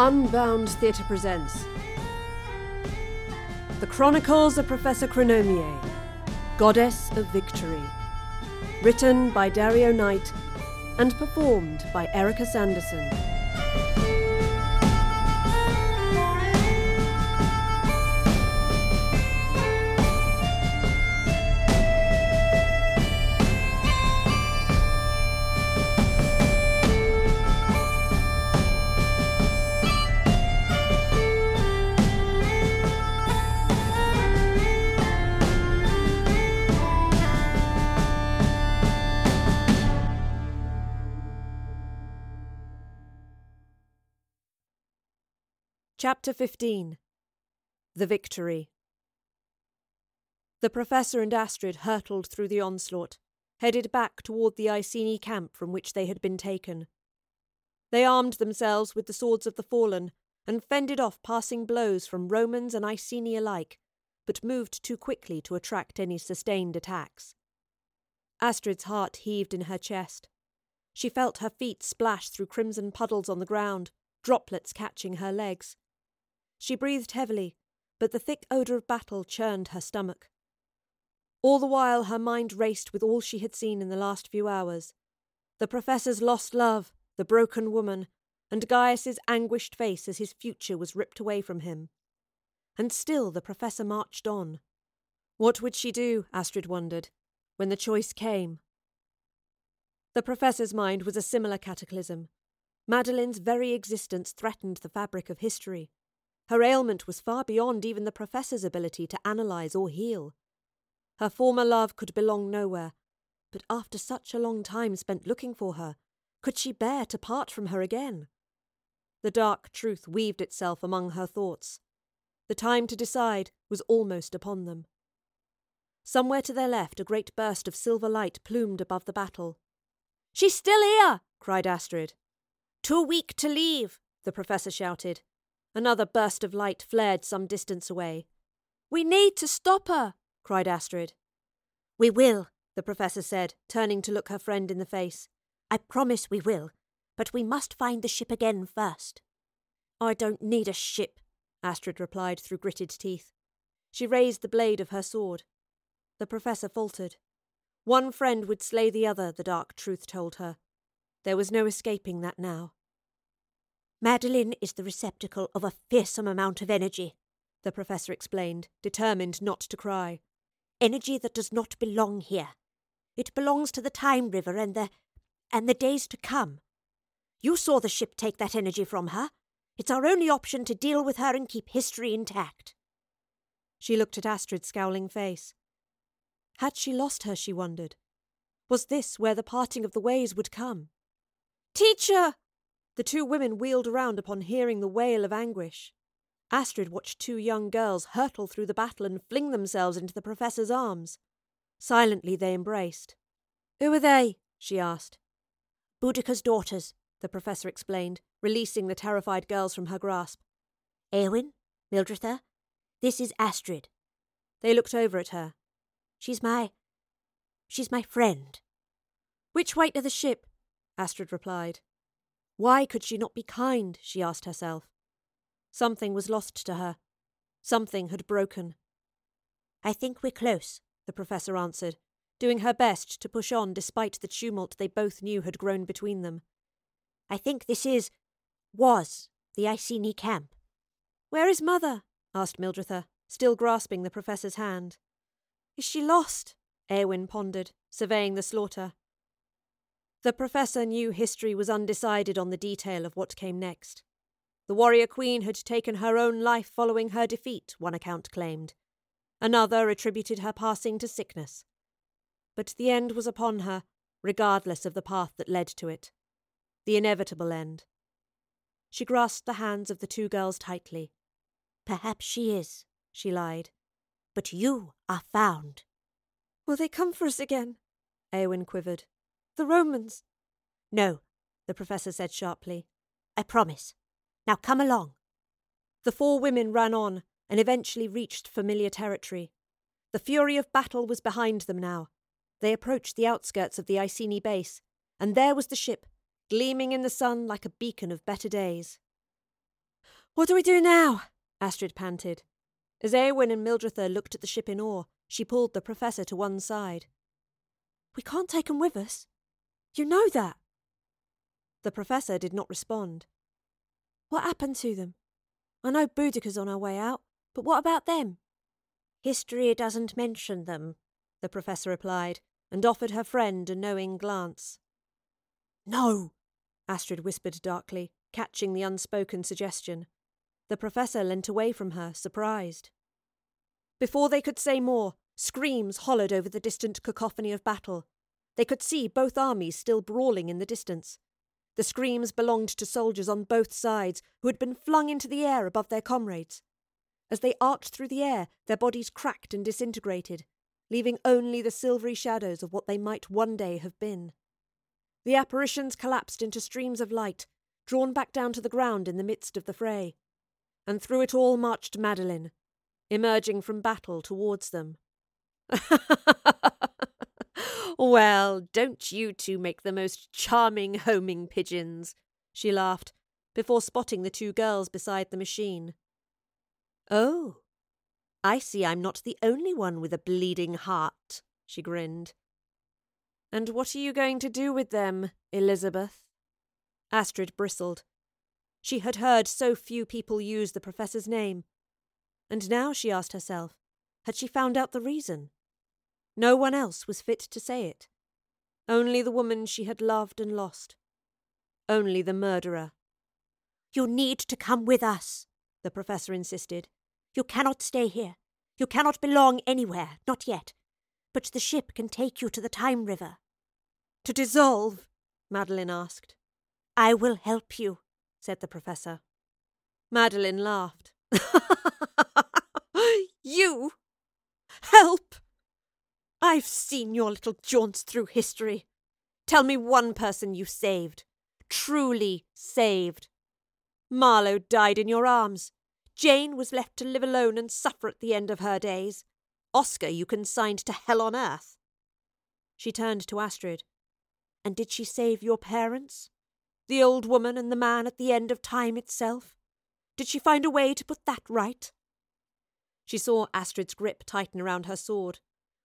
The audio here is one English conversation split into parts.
Unbound Theatre presents The Chronicles of Professor Chronomier, Goddess of Victory. Written by Dario Knight and performed by Erica Sanderson. Chapter 15 The Victory The Professor and Astrid hurtled through the onslaught, headed back toward the Iceni camp from which they had been taken. They armed themselves with the swords of the fallen and fended off passing blows from Romans and Iceni alike, but moved too quickly to attract any sustained attacks. Astrid's heart heaved in her chest. She felt her feet splash through crimson puddles on the ground, droplets catching her legs. She breathed heavily, but the thick odour of battle churned her stomach. All the while her mind raced with all she had seen in the last few hours the Professor's lost love, the broken woman, and Gaius's anguished face as his future was ripped away from him. And still the Professor marched on. What would she do, Astrid wondered, when the choice came? The Professor's mind was a similar cataclysm. Madeline's very existence threatened the fabric of history. Her ailment was far beyond even the professor's ability to analyse or heal. Her former love could belong nowhere, but after such a long time spent looking for her, could she bear to part from her again? The dark truth weaved itself among her thoughts. The time to decide was almost upon them. Somewhere to their left, a great burst of silver light plumed above the battle. She's still here! cried Astrid. Too weak to leave, the professor shouted. Another burst of light flared some distance away. We need to stop her, cried Astrid. We will, the professor said, turning to look her friend in the face. I promise we will, but we must find the ship again first. I don't need a ship, Astrid replied through gritted teeth. She raised the blade of her sword. The professor faltered. One friend would slay the other, the dark truth told her. There was no escaping that now. Madeline is the receptacle of a fearsome amount of energy, the professor explained, determined not to cry. Energy that does not belong here. It belongs to the Time River and the and the days to come. You saw the ship take that energy from her. It's our only option to deal with her and keep history intact. She looked at Astrid's scowling face. Had she lost her, she wondered? Was this where the parting of the ways would come? Teacher! The two women wheeled around upon hearing the wail of anguish. Astrid watched two young girls hurtle through the battle and fling themselves into the professor's arms. Silently they embraced. Who are they? she asked. Boudica's daughters, the professor explained, releasing the terrified girls from her grasp. Eowyn, Mildretha, this is Astrid. They looked over at her. She's my. she's my friend. Which way to the ship? Astrid replied. Why could she not be kind? she asked herself. Something was lost to her. Something had broken. I think we're close, the professor answered, doing her best to push on despite the tumult they both knew had grown between them. I think this is. was the Iceni camp. Where is mother? asked Mildretha, still grasping the professor's hand. Is she lost? Eowyn pondered, surveying the slaughter. The professor knew history was undecided on the detail of what came next. The warrior queen had taken her own life following her defeat, one account claimed. Another attributed her passing to sickness. But the end was upon her, regardless of the path that led to it. The inevitable end. She grasped the hands of the two girls tightly. Perhaps she is, she lied. But you are found. Will they come for us again? Eowyn quivered. The Romans. No, the professor said sharply. I promise. Now come along. The four women ran on and eventually reached familiar territory. The fury of battle was behind them now. They approached the outskirts of the Iceni base, and there was the ship, gleaming in the sun like a beacon of better days. What do we do now? Astrid panted. As Eowyn and Mildretha looked at the ship in awe, she pulled the Professor to one side. We can't take 'em with us. You know that. The Professor did not respond. What happened to them? I know Boudica's on her way out, but what about them? History doesn't mention them, the Professor replied, and offered her friend a knowing glance. No, Astrid whispered darkly, catching the unspoken suggestion. The Professor leant away from her, surprised. Before they could say more, screams hollered over the distant cacophony of battle. They could see both armies still brawling in the distance. The screams belonged to soldiers on both sides who had been flung into the air above their comrades. As they arched through the air, their bodies cracked and disintegrated, leaving only the silvery shadows of what they might one day have been. The apparitions collapsed into streams of light, drawn back down to the ground in the midst of the fray. And through it all marched Madeline, emerging from battle towards them. well, don't you two make the most charming homing pigeons, she laughed, before spotting the two girls beside the machine. Oh, I see I'm not the only one with a bleeding heart, she grinned. And what are you going to do with them, Elizabeth? Astrid bristled. She had heard so few people use the professor's name. And now, she asked herself, had she found out the reason? No one else was fit to say it. Only the woman she had loved and lost. Only the murderer. You need to come with us, the professor insisted. You cannot stay here. You cannot belong anywhere, not yet. But the ship can take you to the Time River. To dissolve? Madeline asked. I will help you, said the professor. Madeline laughed. you? Help? I've seen your little jaunts through history. Tell me one person you saved. Truly saved. Marlowe died in your arms. Jane was left to live alone and suffer at the end of her days. Oscar you consigned to hell on earth. She turned to Astrid. And did she save your parents? The old woman and the man at the end of time itself? Did she find a way to put that right? She saw Astrid's grip tighten around her sword.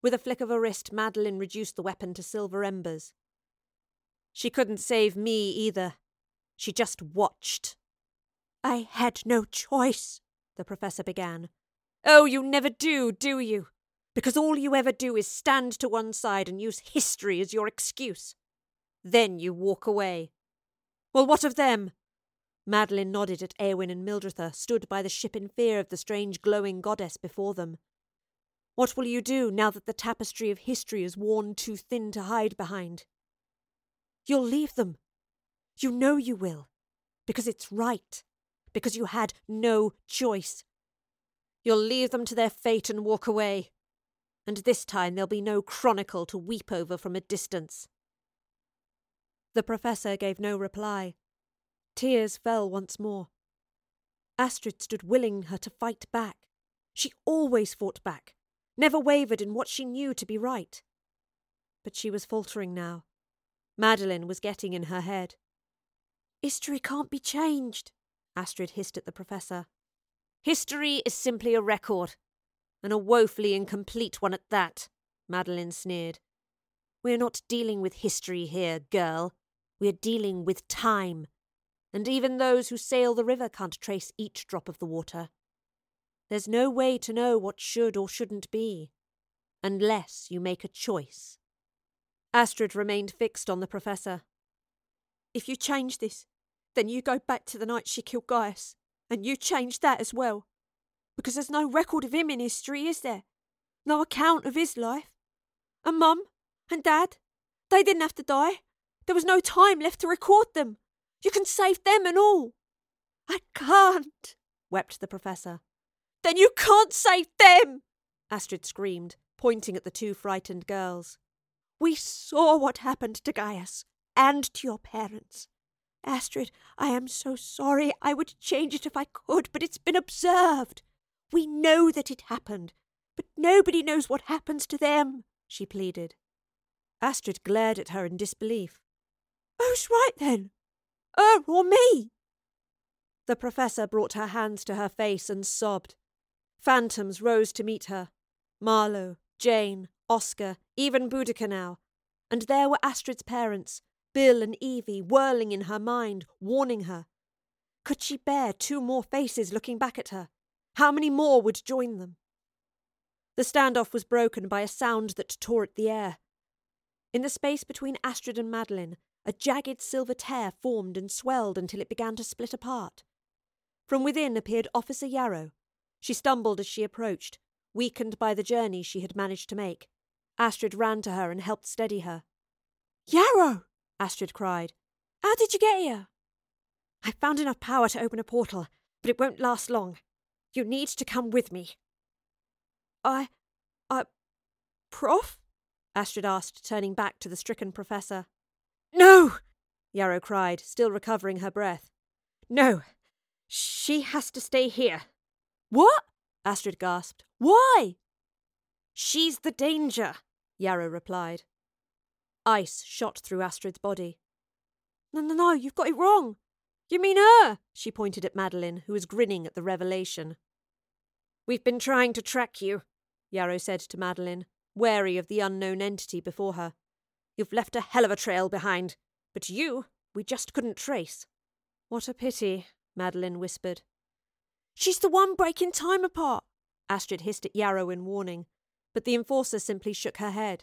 With a flick of her wrist, Madeline reduced the weapon to silver embers. She couldn't save me either. She just watched. I had no choice, the Professor began. Oh, you never do, do you? Because all you ever do is stand to one side and use history as your excuse. Then you walk away. Well, what of them? Madeline nodded at Eowyn and Mildretha, stood by the ship in fear of the strange glowing goddess before them. What will you do now that the tapestry of history is worn too thin to hide behind? You'll leave them. You know you will. Because it's right because you had no choice. You'll leave them to their fate and walk away. And this time there'll be no chronicle to weep over from a distance. The Professor gave no reply. Tears fell once more. Astrid stood willing her to fight back. She always fought back, never wavered in what she knew to be right. But she was faltering now. Madeline was getting in her head. History can't be changed, Astrid hissed at the Professor. History is simply a record, and a woefully incomplete one at that, Madeline sneered. We're not dealing with history here, girl. We're dealing with time. And even those who sail the river can't trace each drop of the water. There's no way to know what should or shouldn't be, unless you make a choice. Astrid remained fixed on the Professor. If you change this, then you go back to the night she killed Gaius, and you change that as well. Because there's no record of him in history, is there? No account of his life. And Mum and Dad, they didn't have to die. There was no time left to record them. You can save them and all. I can't, wept the Professor. Then you can't save them, Astrid screamed, pointing at the two frightened girls. We saw what happened to Gaius and to your parents. Astrid, I am so sorry. I would change it if I could, but it's been observed. We know that it happened, but nobody knows what happens to them, she pleaded. Astrid glared at her in disbelief. Who's right then? Her or me? The professor brought her hands to her face and sobbed. Phantoms rose to meet her Marlowe, Jane, Oscar, even Boudica now. And there were Astrid's parents, Bill and Evie, whirling in her mind, warning her. Could she bear two more faces looking back at her? How many more would join them? The standoff was broken by a sound that tore at the air. In the space between Astrid and Madeline, a jagged silver tear formed and swelled until it began to split apart. From within appeared Officer Yarrow. She stumbled as she approached, weakened by the journey she had managed to make. Astrid ran to her and helped steady her. Yarrow! Astrid cried. How did you get here? I found enough power to open a portal, but it won't last long. You need to come with me. I. I. Prof? Astrid asked, turning back to the stricken professor. No! Yarrow cried, still recovering her breath. No! She has to stay here. What? Astrid gasped. Why? She's the danger, Yarrow replied. Ice shot through Astrid's body. No, no, no, you've got it wrong. You mean her? She pointed at Madeline, who was grinning at the revelation. We've been trying to track you, Yarrow said to Madeline, wary of the unknown entity before her. You've left a hell of a trail behind, but you we just couldn't trace. What a pity, Madeline whispered. She's the one breaking time apart. Astrid hissed at Yarrow in warning, but the enforcer simply shook her head.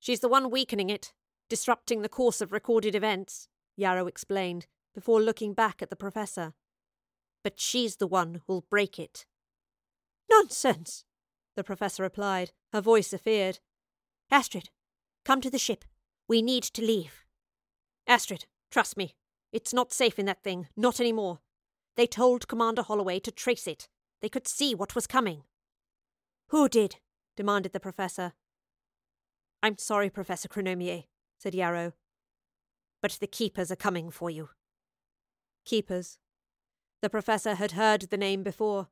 She's the one weakening it, disrupting the course of recorded events, Yarrow explained, before looking back at the professor. But she's the one who'll break it. Nonsense, the professor replied, her voice afeared. Astrid, come to the ship. We need to leave. Astrid, trust me. It's not safe in that thing, not any more. They told Commander Holloway to trace it. They could see what was coming. Who did? demanded the professor. I'm sorry, Professor Chronomier, said Yarrow. But the Keepers are coming for you. Keepers. The professor had heard the name before.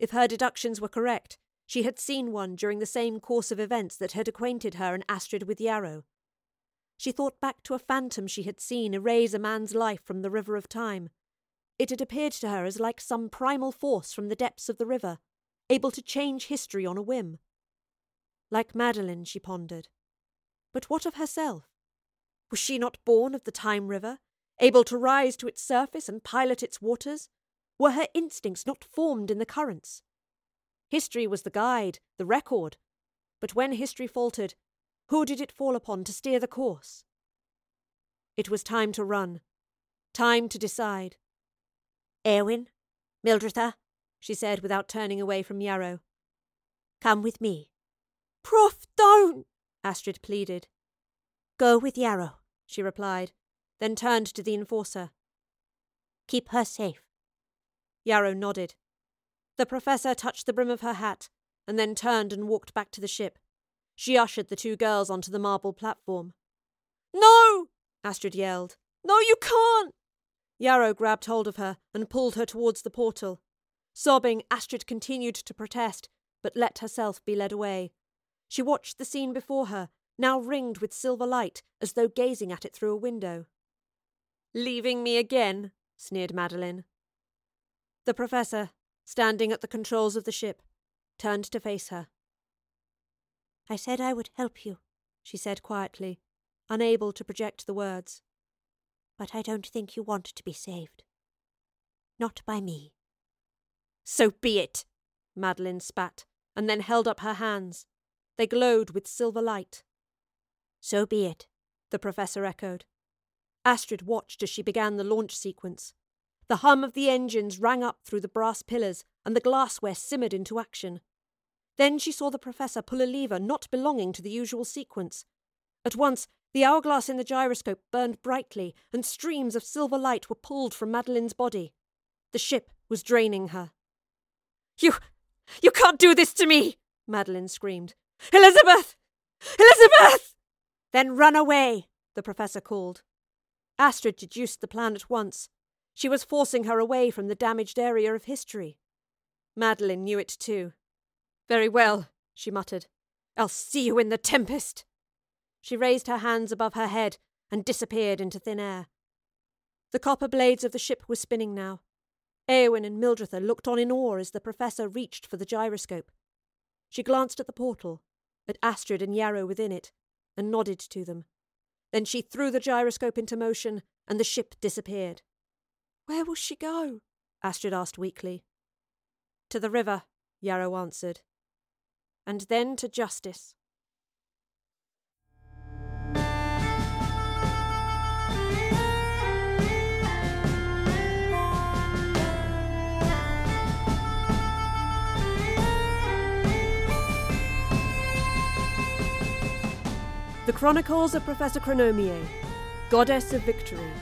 If her deductions were correct, she had seen one during the same course of events that had acquainted her and Astrid with Yarrow. She thought back to a phantom she had seen erase a man's life from the river of time. It had appeared to her as like some primal force from the depths of the river, able to change history on a whim. Like Madeline, she pondered. But what of herself? Was she not born of the Time River, able to rise to its surface and pilot its waters? Were her instincts not formed in the currents? History was the guide, the record. But when history faltered, who did it fall upon to steer the course? It was time to run. Time to decide. Eowyn, Mildretha, she said without turning away from Yarrow. Come with me. Prof, don't! Astrid pleaded. Go with Yarrow, she replied, then turned to the enforcer. Keep her safe. Yarrow nodded. The professor touched the brim of her hat, and then turned and walked back to the ship. She ushered the two girls onto the marble platform. No! Astrid yelled. No, you can't! Yarrow grabbed hold of her and pulled her towards the portal. Sobbing, Astrid continued to protest, but let herself be led away. She watched the scene before her, now ringed with silver light, as though gazing at it through a window. Leaving me again? sneered Madeline. The professor, standing at the controls of the ship, turned to face her. I said I would help you, she said quietly, unable to project the words. But I don't think you want to be saved. Not by me. So be it, Madeline spat, and then held up her hands. They glowed with silver light. So be it, the professor echoed. Astrid watched as she began the launch sequence. The hum of the engines rang up through the brass pillars, and the glassware simmered into action. Then she saw the professor pull a lever not belonging to the usual sequence. At once, the hourglass in the gyroscope burned brightly, and streams of silver light were pulled from Madeline's body. The ship was draining her. You. you can't do this to me! Madeline screamed. Elizabeth! Elizabeth! Then run away, the professor called. Astrid deduced the plan at once. She was forcing her away from the damaged area of history. Madeline knew it too. Very well, she muttered. I'll see you in the tempest. She raised her hands above her head and disappeared into thin air. The copper blades of the ship were spinning now. Eowyn and Mildretha looked on in awe as the Professor reached for the gyroscope. She glanced at the portal, at Astrid and Yarrow within it, and nodded to them. Then she threw the gyroscope into motion, and the ship disappeared. Where will she go? Astrid asked weakly. To the river, Yarrow answered. And then to justice. Chronicles of Professor Chronomier, Goddess of Victory,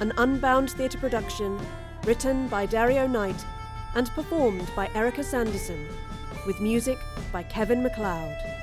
an unbound theatre production written by Dario Knight and performed by Erica Sanderson, with music by Kevin MacLeod.